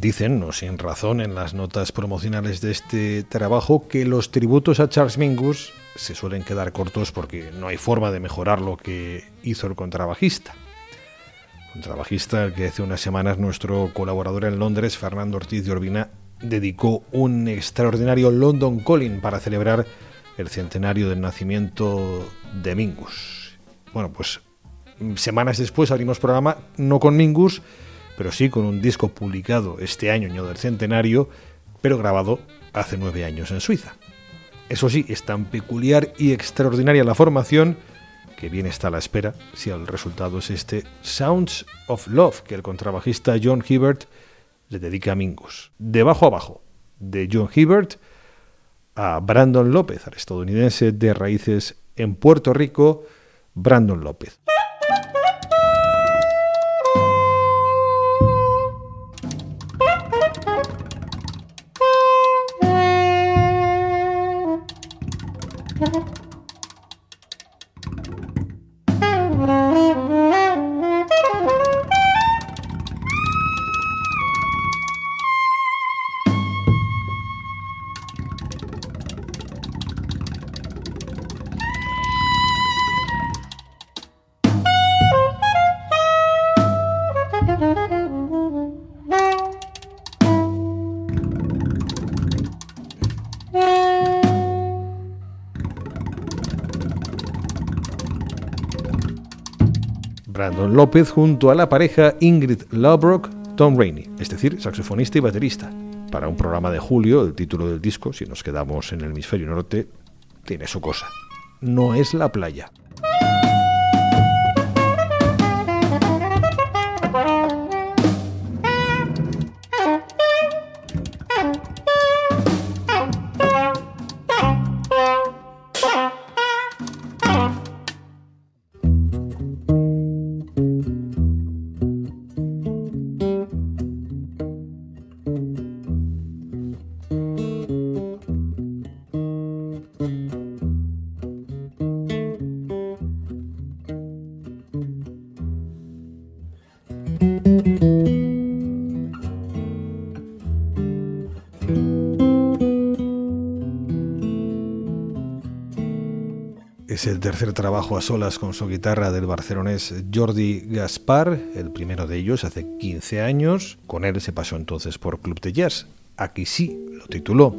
Dicen, no sin razón, en las notas promocionales de este trabajo que los tributos a Charles Mingus se suelen quedar cortos porque no hay forma de mejorar lo que hizo el contrabajista. Contrabajista que hace unas semanas nuestro colaborador en Londres, Fernando Ortiz de Urbina, dedicó un extraordinario London Calling para celebrar el centenario del nacimiento de Mingus. Bueno, pues semanas después abrimos programa no con Mingus, pero sí con un disco publicado este año, año del centenario, pero grabado hace nueve años en Suiza. Eso sí, es tan peculiar y extraordinaria la formación que bien está a la espera si el resultado es este Sounds of Love que el contrabajista John Hibbert le dedica a Mingus. De abajo a abajo, de John Hibbert a Brandon López, al estadounidense de raíces en Puerto Rico, Brandon López. Brandon López junto a la pareja Ingrid Lobrock, Tom Rainey, es decir, saxofonista y baterista. Para un programa de julio, el título del disco, si nos quedamos en el hemisferio norte, tiene su cosa. No es la playa. Es el tercer trabajo a solas con su guitarra del barcelonés Jordi Gaspar, el primero de ellos hace 15 años. Con él se pasó entonces por Club de Jazz. Aquí sí lo tituló.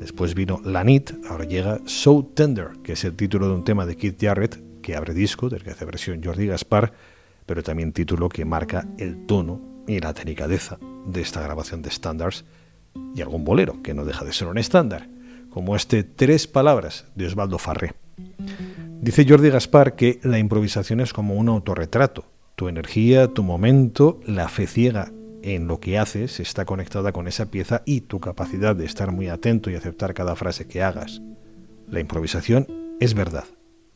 Después vino La Nit, ahora llega So Tender, que es el título de un tema de Keith Jarrett que abre disco, del que hace versión Jordi Gaspar, pero también título que marca el tono y la delicadeza de esta grabación de estándares y algún bolero, que no deja de ser un estándar, como este Tres Palabras de Osvaldo Farré. Dice Jordi Gaspar que la improvisación es como un autorretrato. Tu energía, tu momento, la fe ciega en lo que haces está conectada con esa pieza y tu capacidad de estar muy atento y aceptar cada frase que hagas. La improvisación es verdad.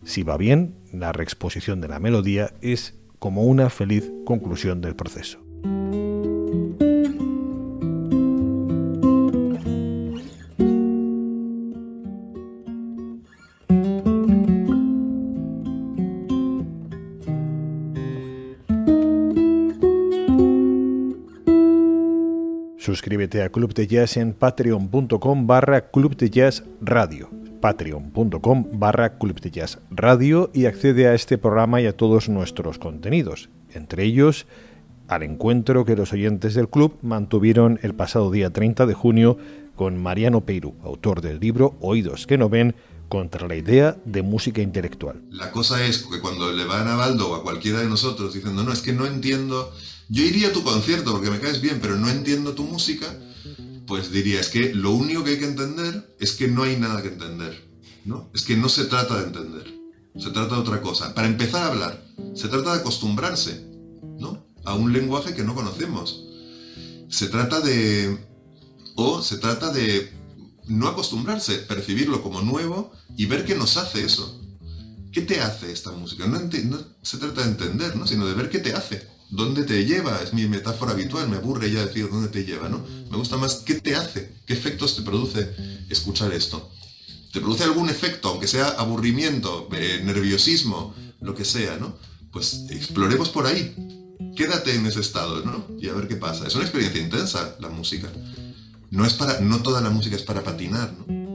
Si va bien, la reexposición de la melodía es como una feliz conclusión del proceso. Suscríbete a Club de Jazz en patreon.com barra Club de Jazz Radio patreon.com barra Club de Jazz Radio y accede a este programa y a todos nuestros contenidos, entre ellos al encuentro que los oyentes del club mantuvieron el pasado día 30 de junio con Mariano Peirú, autor del libro Oídos que no ven contra la idea de música intelectual. La cosa es que cuando le van a Baldo o a cualquiera de nosotros diciendo, no, es que no entiendo, yo iría a tu concierto porque me caes bien, pero no entiendo tu música, pues diría, es que lo único que hay que entender es que no hay nada que entender. ¿no? Es que no se trata de entender, se trata de otra cosa. Para empezar a hablar, se trata de acostumbrarse ¿no? a un lenguaje que no conocemos. Se trata de... o se trata de no acostumbrarse, percibirlo como nuevo y ver qué nos hace eso. ¿Qué te hace esta música? No, se trata de entender, ¿no? sino de ver qué te hace. ¿Dónde te lleva? Es mi metáfora habitual, me aburre ya decir dónde te lleva, ¿no? Me gusta más qué te hace, qué efectos te produce escuchar esto. ¿Te produce algún efecto, aunque sea aburrimiento, eh, nerviosismo, lo que sea, ¿no? Pues exploremos por ahí. quédate en ese estado, ¿no? Y a ver qué pasa. Es una experiencia intensa la música. No es para, no toda la música es para patinar, ¿no?